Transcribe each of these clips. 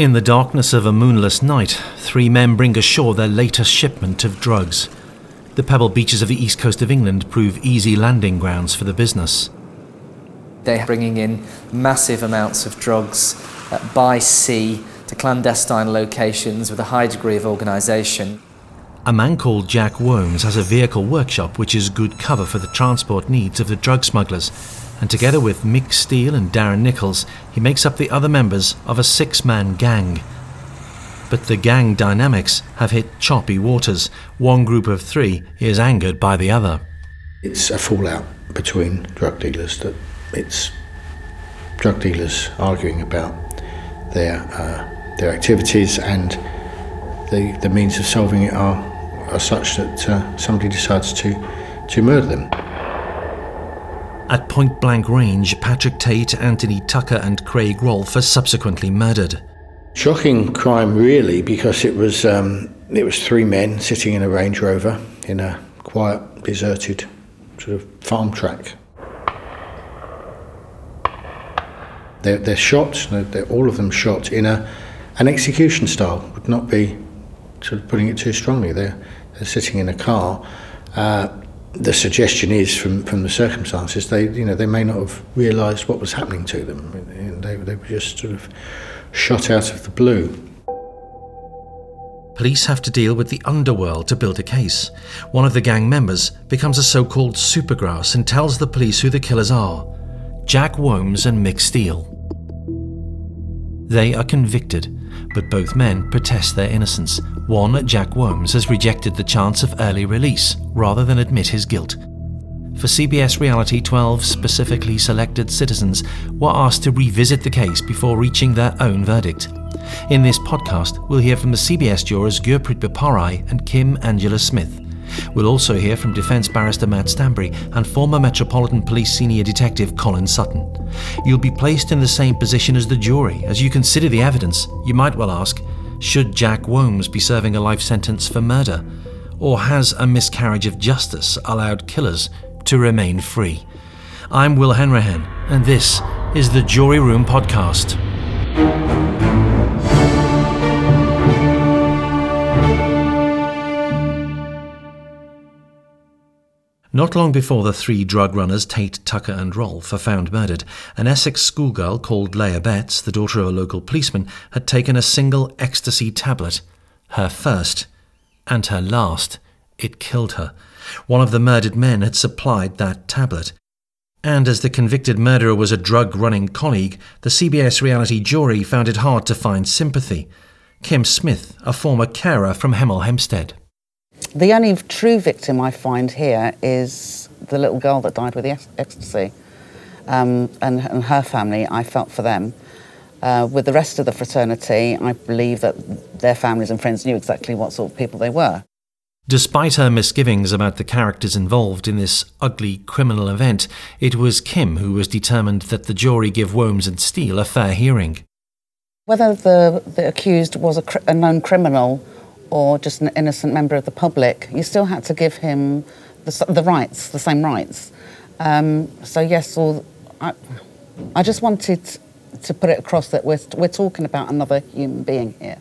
In the darkness of a moonless night, three men bring ashore their latest shipment of drugs. The pebble beaches of the east coast of England prove easy landing grounds for the business. They're bringing in massive amounts of drugs uh, by sea to clandestine locations with a high degree of organisation. A man called Jack Whomes has a vehicle workshop which is good cover for the transport needs of the drug smugglers, and together with Mick Steele and Darren Nicholls, he makes up the other members of a six man gang. But the gang dynamics have hit choppy waters. One group of three is angered by the other. It's a fallout between drug dealers that it's drug dealers arguing about their uh, their activities and the the means of solving it are are such that uh, somebody decides to to murder them. At point blank range, Patrick Tate, Anthony Tucker, and Craig Rolfe are subsequently murdered. Shocking crime, really, because it was um, it was three men sitting in a Range Rover in a quiet, deserted sort of farm track. They're, they're shot, they're, all of them shot in a an execution style. Would not be sort of putting it too strongly. They're, they're sitting in a car. Uh, the suggestion is from, from the circumstances they you know they may not have realised what was happening to them. They, they were just sort of shot out of the blue. Police have to deal with the underworld to build a case. One of the gang members becomes a so called supergrass and tells the police who the killers are Jack Whomes and Mick Steele. They are convicted, but both men protest their innocence. One, Jack Whomes, has rejected the chance of early release rather than admit his guilt. For CBS Reality, 12 specifically selected citizens were asked to revisit the case before reaching their own verdict. In this podcast, we'll hear from the CBS jurors Gurpreet Boparai and Kim Angela Smith. We'll also hear from defence barrister Matt Stanbury and former Metropolitan Police senior detective Colin Sutton. You'll be placed in the same position as the jury. As you consider the evidence, you might well ask should Jack Whomes be serving a life sentence for murder? Or has a miscarriage of justice allowed killers to remain free? I'm Will Hanrahan, and this is the Jury Room Podcast. Not long before the three drug runners, Tate, Tucker, and Rolfe, are found murdered, an Essex schoolgirl called Leah Betts, the daughter of a local policeman, had taken a single ecstasy tablet. Her first and her last. It killed her. One of the murdered men had supplied that tablet. And as the convicted murderer was a drug running colleague, the CBS reality jury found it hard to find sympathy. Kim Smith, a former carer from Hemel Hempstead. The only true victim I find here is the little girl that died with the ecstasy. Um, and, and, her family, I felt for them. Uh, with the rest of the fraternity, I believe that their families and friends knew exactly what sort of people they were. Despite her misgivings about the characters involved in this ugly criminal event, it was Kim who was determined that the jury give Whomes and Steele a fair hearing. Whether the, the accused was a, a known criminal or just an innocent member of the public, you still had to give him the, the rights, the same rights. Um, so yes, all, I, I just wanted to put it across that we're, we're talking about another human being here.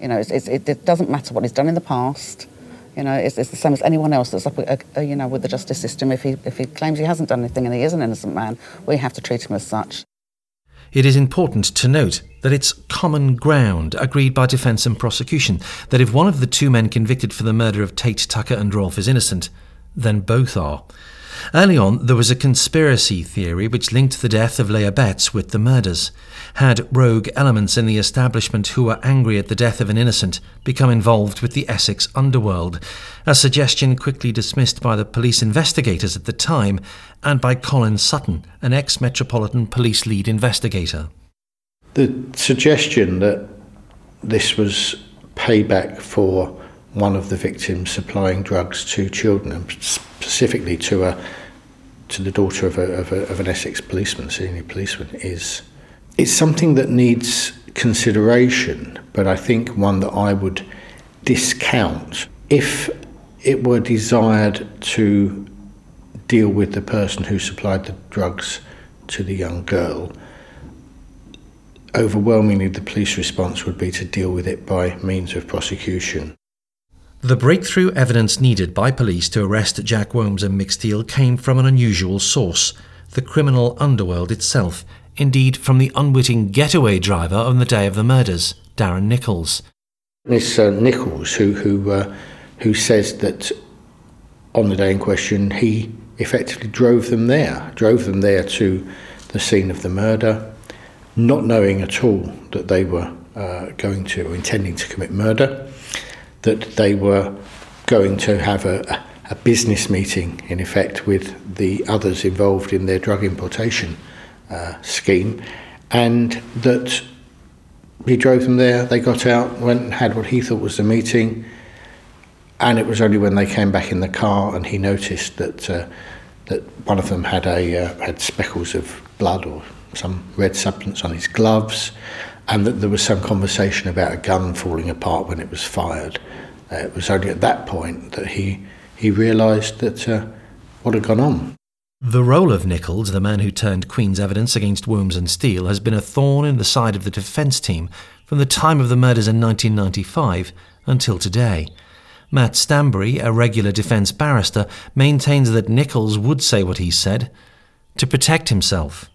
You know, it's, it's, it, doesn't matter what he's done in the past. You know, it's, it's the same as anyone else that's up, uh, uh, you know, with the justice system. If he, if he claims he hasn't done anything and he is an innocent man, we have to treat him as such. It is important to note that it's common ground agreed by defence and prosecution that if one of the two men convicted for the murder of Tate, Tucker, and Rolfe is innocent, then both are. Early on, there was a conspiracy theory which linked the death of Leah Betts with the murders. Had rogue elements in the establishment who were angry at the death of an innocent become involved with the Essex underworld? A suggestion quickly dismissed by the police investigators at the time and by Colin Sutton, an ex Metropolitan Police lead investigator. The suggestion that this was payback for one of the victims supplying drugs to children, and specifically to a to the daughter of, a, of, a, of an Essex policeman, senior policeman, is it's something that needs consideration, but I think one that I would discount if it were desired to deal with the person who supplied the drugs to the young girl. overwhelmingly the police response would be to deal with it by means of prosecution. The breakthrough evidence needed by police to arrest Jack Whomes and Mick Steele came from an unusual source the criminal underworld itself, indeed, from the unwitting getaway driver on the day of the murders, Darren Nicholls. This uh, Nicholls, who, who, uh, who says that on the day in question, he effectively drove them there, drove them there to the scene of the murder, not knowing at all that they were uh, going to, or intending to commit murder, that they were going to have a, a business meeting, in effect, with the others involved in their drug importation uh, scheme, and that he drove them there, they got out, went and had what he thought was the meeting, and it was only when they came back in the car and he noticed that uh, that one of them had a uh, had speckles of blood or some red substance on his gloves, and that there was some conversation about a gun falling apart when it was fired. Uh, it was only at that point that he he realised that uh, what had gone on. The role of Nicholls, the man who turned Queen's evidence against Whomes and Steele, has been a thorn in the side of the defence team from the time of the murders in 1995 until today. Matt Stanbury, a regular defence barrister, maintains that Nicholls would say what he said to protect himself.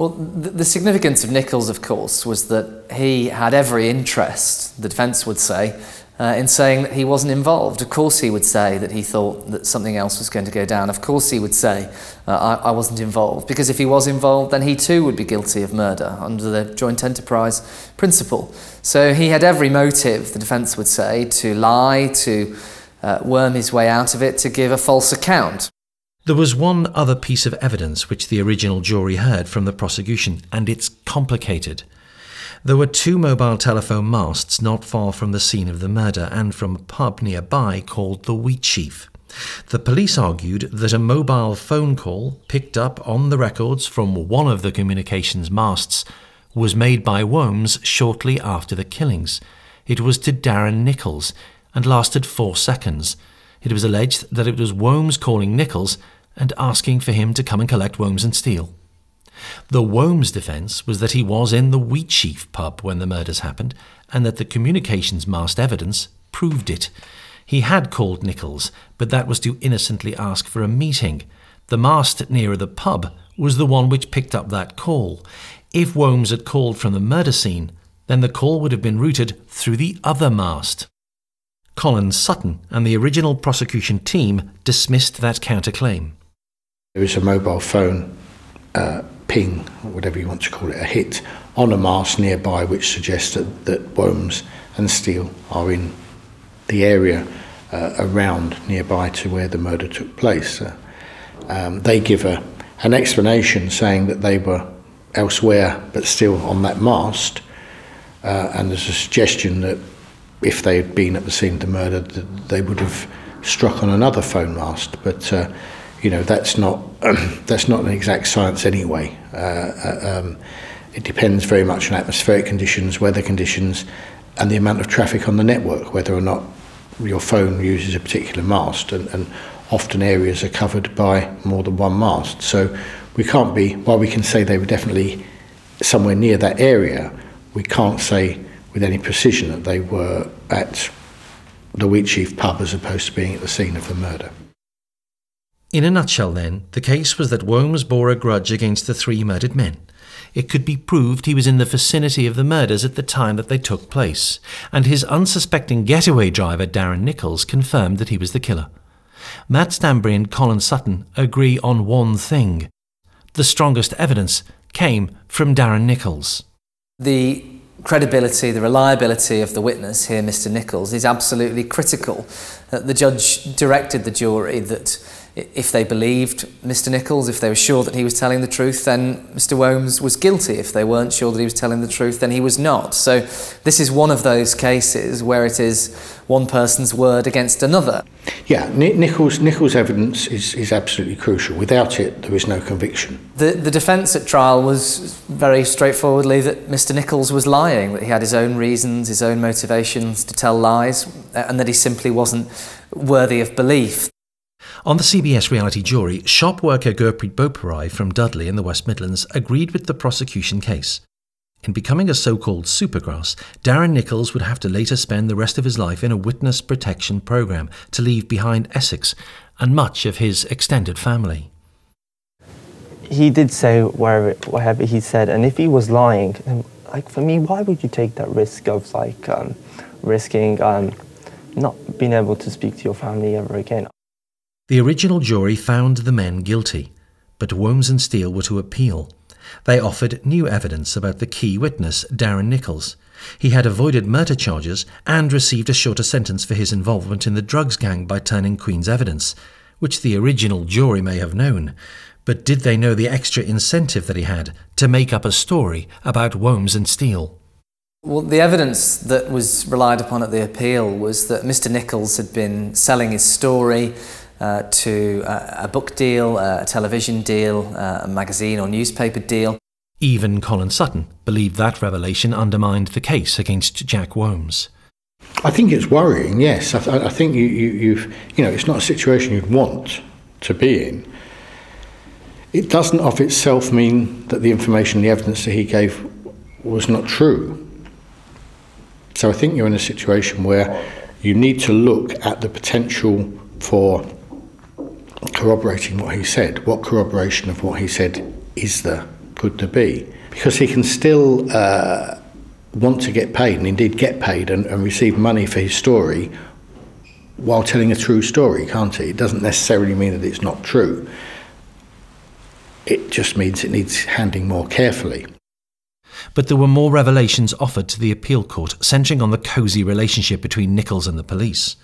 Well, the significance of Nicholls, of course, was that he had every interest, the defence would say, uh, in saying that he wasn't involved. Of course, he would say that he thought that something else was going to go down. Of course, he would say, uh, I, I wasn't involved. Because if he was involved, then he too would be guilty of murder under the joint enterprise principle. So he had every motive, the defence would say, to lie, to uh, worm his way out of it, to give a false account. There was one other piece of evidence which the original jury heard from the prosecution, and it's complicated. There were two mobile telephone masts not far from the scene of the murder and from a pub nearby called the Wheatsheaf. The police argued that a mobile phone call picked up on the records from one of the communications masts was made by Whomes shortly after the killings. It was to Darren Nicholls and lasted four seconds. It was alleged that it was Whomes calling Nicholls and asking for him to come and collect Whomes and Steele. The Whomes defence was that he was in the Wheatsheaf pub when the murders happened, and that the communications mast evidence proved it. He had called Nicholls, but that was to innocently ask for a meeting. The mast nearer the pub was the one which picked up that call. If Whomes had called from the murder scene, then the call would have been routed through the other mast. Colin Sutton and the original prosecution team dismissed that counterclaim. There was a mobile phone uh, ping, or whatever you want to call it, a hit on a mast nearby, which suggests that, Whomes and Steele are in the area uh, around nearby to where the murder took place. Uh, um, they give a, an explanation saying that they were elsewhere but still on that mast, uh, and there's a suggestion that if they had been at the scene of the murder, they would have struck on another phone mast. But uh, you know that's not that's not an exact science anyway. Uh, uh, um, it depends very much on atmospheric conditions, weather conditions, and the amount of traffic on the network, whether or not your phone uses a particular mast, and, and often areas are covered by more than one mast. So we can't be, while we can say they were definitely somewhere near that area, we can't say with any precision that they were at the Wheatsheaf pub as opposed to being at the scene of the murder. In a nutshell, then, the case was that Whomes bore a grudge against the three murdered men. It could be proved he was in the vicinity of the murders at the time that they took place, and his unsuspecting getaway driver, Darren Nicholls, confirmed that he was the killer. Matt Stanbury and Colin Sutton agree on one thing. The strongest evidence came from Darren Nicholls. The credibility, the reliability of the witness here, Mr Nichols, is absolutely critical. Uh, the judge directed the jury that if they believed Mr. Nicholls, if they were sure that he was telling the truth, then Mr. Whomes was guilty. If they weren't sure that he was telling the truth, then he was not. So this is one of those cases where it is one person's word against another. Yeah, Nicholls, Nicholls' evidence is, is absolutely crucial. Without it, there is no conviction. The, the defence at trial was very straightforwardly that Mr. Nicholls was lying, that he had his own reasons, his own motivations to tell lies, and that he simply wasn't worthy of belief. On the CBS reality jury, shop worker Gurpreet Boparai from Dudley in the West Midlands agreed with the prosecution case. In becoming a so called supergrass, Darren Nicholls would have to later spend the rest of his life in a witness protection program to leave behind Essex and much of his extended family. He did say whatever he said, and if he was lying, like for me, why would you take that risk of like um, risking um, not being able to speak to your family ever again? The original jury found the men guilty, but Whomes and Steele were to appeal. They offered new evidence about the key witness, Darren Nicholls. He had avoided murder charges and received a shorter sentence for his involvement in the drugs gang by turning Queen's evidence, which the original jury may have known. But did they know the extra incentive that he had to make up a story about Whomes and Steele? Well, the evidence that was relied upon at the appeal was that Mr. Nicholls had been selling his story uh, to a, a, book deal, a television deal, uh, a magazine or newspaper deal. Even Colin Sutton believed that revelation undermined the case against Jack Whomes. I think it's worrying. Yes, I, I think you, you, you've you know it's not a situation you'd want to be in. It doesn't of itself mean that the information, the evidence that he gave, was not true. So I think you're in a situation where you need to look at the potential for corroborating what he said. What corroboration of what he said is there, could there be? Because he can still uh, want to get paid, and indeed get paid and, and receive money for his story while telling a true story, can't he? It doesn't necessarily mean that it's not true. It just means it needs handling more carefully. But there were more revelations offered to the appeal court, centring on the cosy relationship between Nicholls and the police.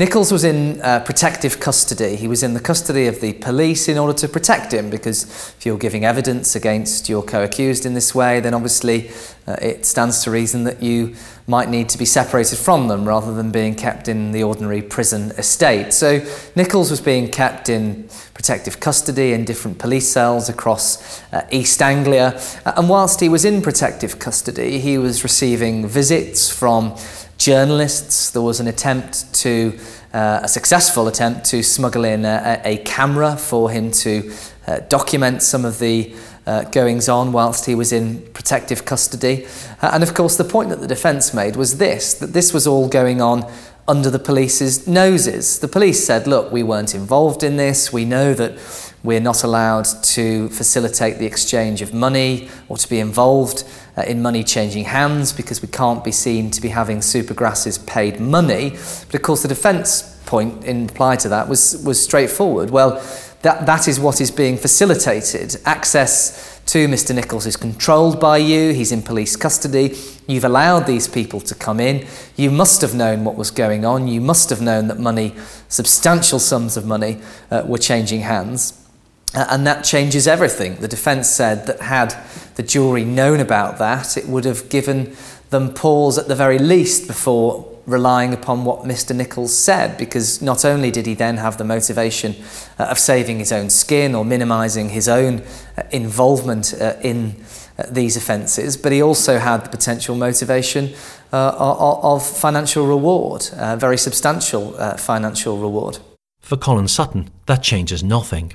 Nicholls was in uh, protective custody. He was in the custody of the police in order to protect him because if you're giving evidence against your co accused in this way, then obviously uh, it stands to reason that you might need to be separated from them rather than being kept in the ordinary prison estate. So Nicholls was being kept in protective custody in different police cells across uh, East Anglia. Uh, and whilst he was in protective custody, he was receiving visits from journalists. There was an attempt to, uh, a successful attempt to smuggle in a, a camera for him to uh, document some of the uh, goings on whilst he was in protective custody. Uh, and of course, the point that the defence made was this that this was all going on under the police's noses. The police said, look, we weren't involved in this. We know that we're not allowed to facilitate the exchange of money or to be involved uh, in money changing hands because we can't be seen to be having supergrasses paid money. But of course, the defence point in reply to that was, was straightforward. Well, that, that is what is being facilitated. Access to Mr. Nicholls is controlled by you, he's in police custody. You've allowed these people to come in. You must have known what was going on. You must have known that money, substantial sums of money, uh, were changing hands. Uh, and that changes everything. The defence said that had the jury known about that, it would have given them pause at the very least before relying upon what Mr. Nicholls said, because not only did he then have the motivation uh, of saving his own skin or minimising his own uh, involvement uh, in uh, these offences, but he also had the potential motivation uh, of, of, financial reward, very substantial financial reward. For Colin Sutton, that changes nothing.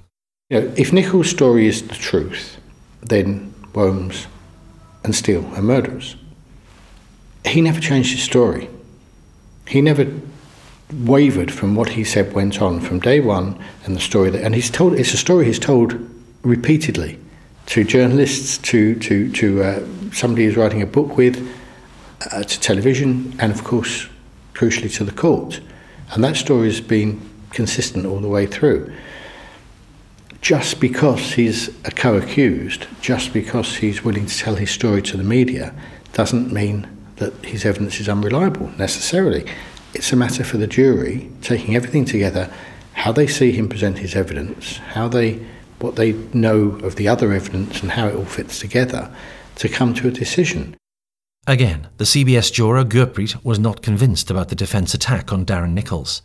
You know, if Nicholls' story is the truth, then Whomes and Steele are murderers. He never changed his story. He never wavered from what he said went on from day one and the story that and he's told it's a story he's told repeatedly to journalists to to to uh, somebody who's writing a book with uh, to television and of course crucially to the court and that story has been consistent all the way through just because he's a co-accused, just because he's willing to tell his story to the media, doesn't mean that his evidence is unreliable necessarily. It's a matter for the jury taking everything together, how they see him present his evidence, how they what they know of the other evidence and how it all fits together to come to a decision. Again, the CBS juror Gurpreet was not convinced about the defence attack on Darren Nicholls.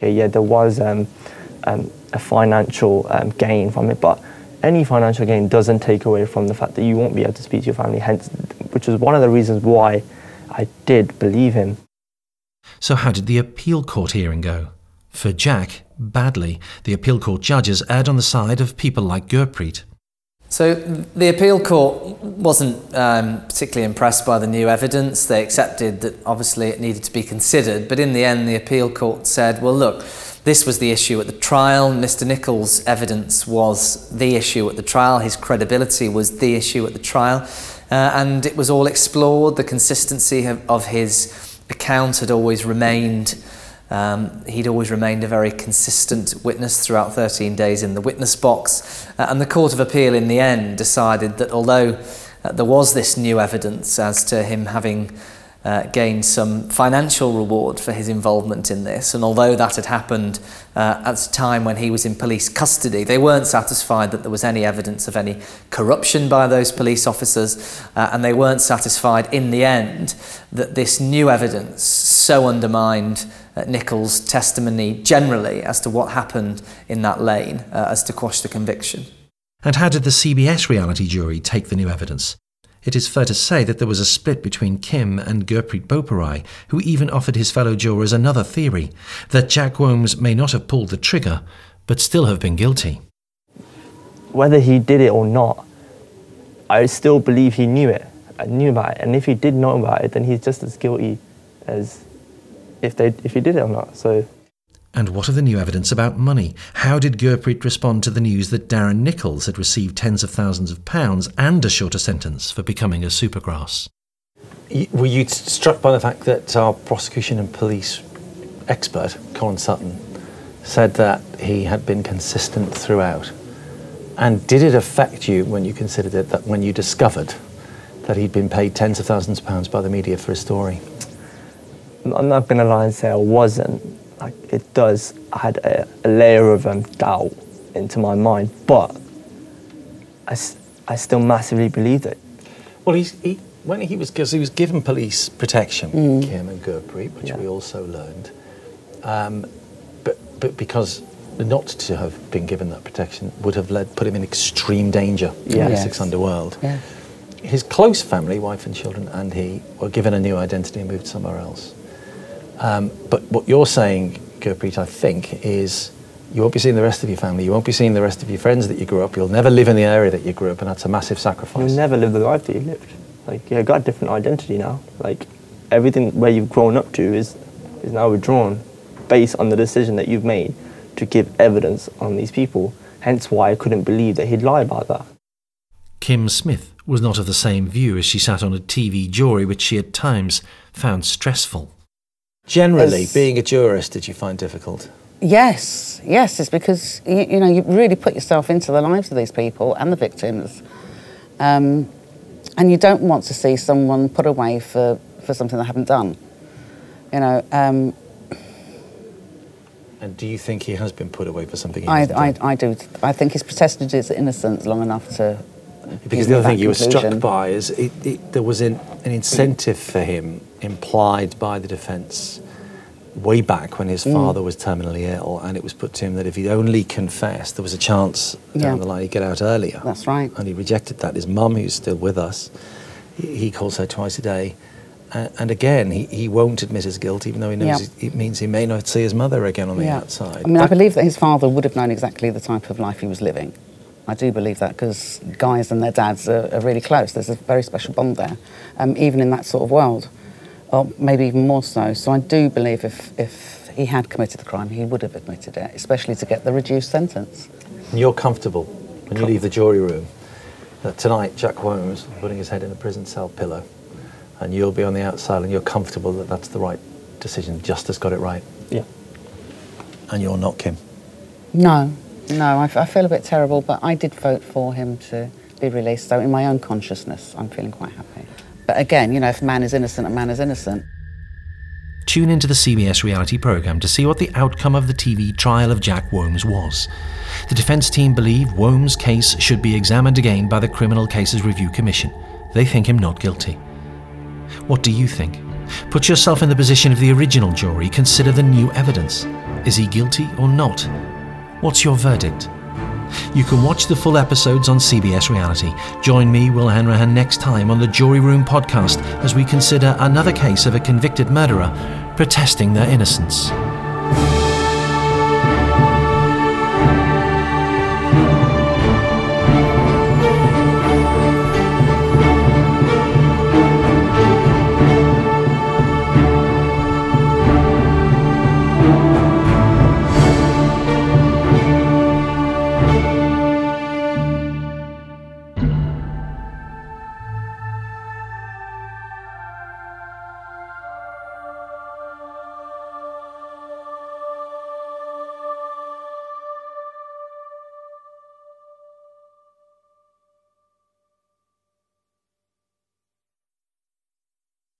Okay, yeah, there was um, um, a financial um, gain from it, but any financial gain doesn't take away from the fact that you won't be able to speak to your family, hence, which was one of the reasons why I did believe him. So, how did the appeal court hearing go? For Jack, badly. The appeal court judges erred on the side of people like Gurpreet. So the appeal court wasn't um, particularly impressed by the new evidence. They accepted that obviously it needed to be considered, but in the end, the appeal court said, well, look, this was the issue at the trial. Mr. Nicholls' evidence was the issue at the trial. His credibility was the issue at the trial. Uh, and it was all explored. The consistency of, of his account had always remained um, he'd always remained a very consistent witness throughout 13 days in the witness box. Uh, and the Court of Appeal, in the end, decided that although uh, there was this new evidence as to him having uh, gained some financial reward for his involvement in this. And although that had happened uh, at a time when he was in police custody, they weren't satisfied that there was any evidence of any corruption by those police officers, uh, and they weren't satisfied in the end that this new evidence so undermined uh, Nicholls' testimony generally as to what happened in that lane uh, as to quash the conviction. And how did the CBS reality jury take the new evidence? It is fair to say that there was a split between Kim and Gurpreet Boparai, who even offered his fellow jurors another theory that Jack Whomes may not have pulled the trigger, but still have been guilty. Whether he did it or not, I still believe he knew it. I knew about it, and if he did know about it, then he's just as guilty as if they if he did it or not. So and what of the new evidence about money? How did Gurpreet respond to the news that Darren Nicholls had received tens of thousands of pounds and a shorter sentence for becoming a supergrass? Were you struck by the fact that our prosecution and police expert, Colin Sutton, said that he had been consistent throughout? And did it affect you when you considered it that when you discovered that he'd been paid tens of thousands of pounds by the media for his story? I'm not going to lie and say I wasn't it does add a, a layer of um, doubt into my mind, but I, I still massively believed it. Well, he's, he, when he was because he was given police protection, mm. Kim and Gurpreet, which yeah. we also learned, um, but but because not to have been given that protection would have led put him in extreme danger in the Essex underworld. Yeah. His close family, wife and children, and he were given a new identity and moved somewhere else. Um, but what you're saying, Gurpreet, I think, is you won't be seeing the rest of your family. You won't be seeing the rest of your friends that you grew up. You'll never live in the area that you grew up, and that's a massive sacrifice. You'll never live the life that you lived. Like you've got a different identity now. Like everything where you've grown up to is is now withdrawn, based on the decision that you've made to give evidence on these people. Hence why I couldn't believe that he'd lie about that. Kim Smith was not of the same view as she sat on a TV jury, which she at times found stressful. Generally, as, being a jurist, did you find difficult? Yes, yes. It's because you, you, know you really put yourself into the lives of these people and the victims, um, and you don't want to see someone put away for, for something they haven't done. You know. Um, and do you think he has been put away for something? I, I, I, do. I think he's protested his innocence long enough to. Because the other thing you were struck by is it, it, there was an, an incentive for him implied by the defence way back when his mm. father was terminally ill, and it was put to him that if he only confessed, there was a chance yeah. down the line he'd get out earlier. That's right. And he rejected that. His mum, who's still with us, he calls her twice a day. and again, he, he won't admit his guilt, even though he knows yeah. it means he may not see his mother again on the yeah. outside. I mean, that I believe that his father would have known exactly the type of life he was living. I do believe that because guys and their dads are, are, really close. There's a very special bond there, um, even in that sort of world or maybe even more so. So I do believe if, if he had committed the crime, he would have admitted it, especially to get the reduced sentence. And you're comfortable when you leave the jury room that tonight Jack Whomes putting his head in a prison cell pillow and you'll be on the outside and you're comfortable that that's the right decision. Justice got it right. Yeah. And you're not Kim? No, no, I, I feel a bit terrible, but I did vote for him to be released. So in my own consciousness, I'm feeling quite happy. But again, you know, if man is innocent, a man is innocent. Tune into the CBS reality programme to see what the outcome of the TV trial of Jack Whomes was. The defence team believe Whomes' case should be examined again by the Criminal Cases Review Commission. They think him not guilty. What do you think? Put yourself in the position of the original jury, consider the new evidence. Is he guilty or not? What's your verdict? You can watch the full episodes on CBS Reality. Join me, Will Hanrahan, next time on the Jury Room podcast as we consider another case of a convicted murderer protesting their innocence.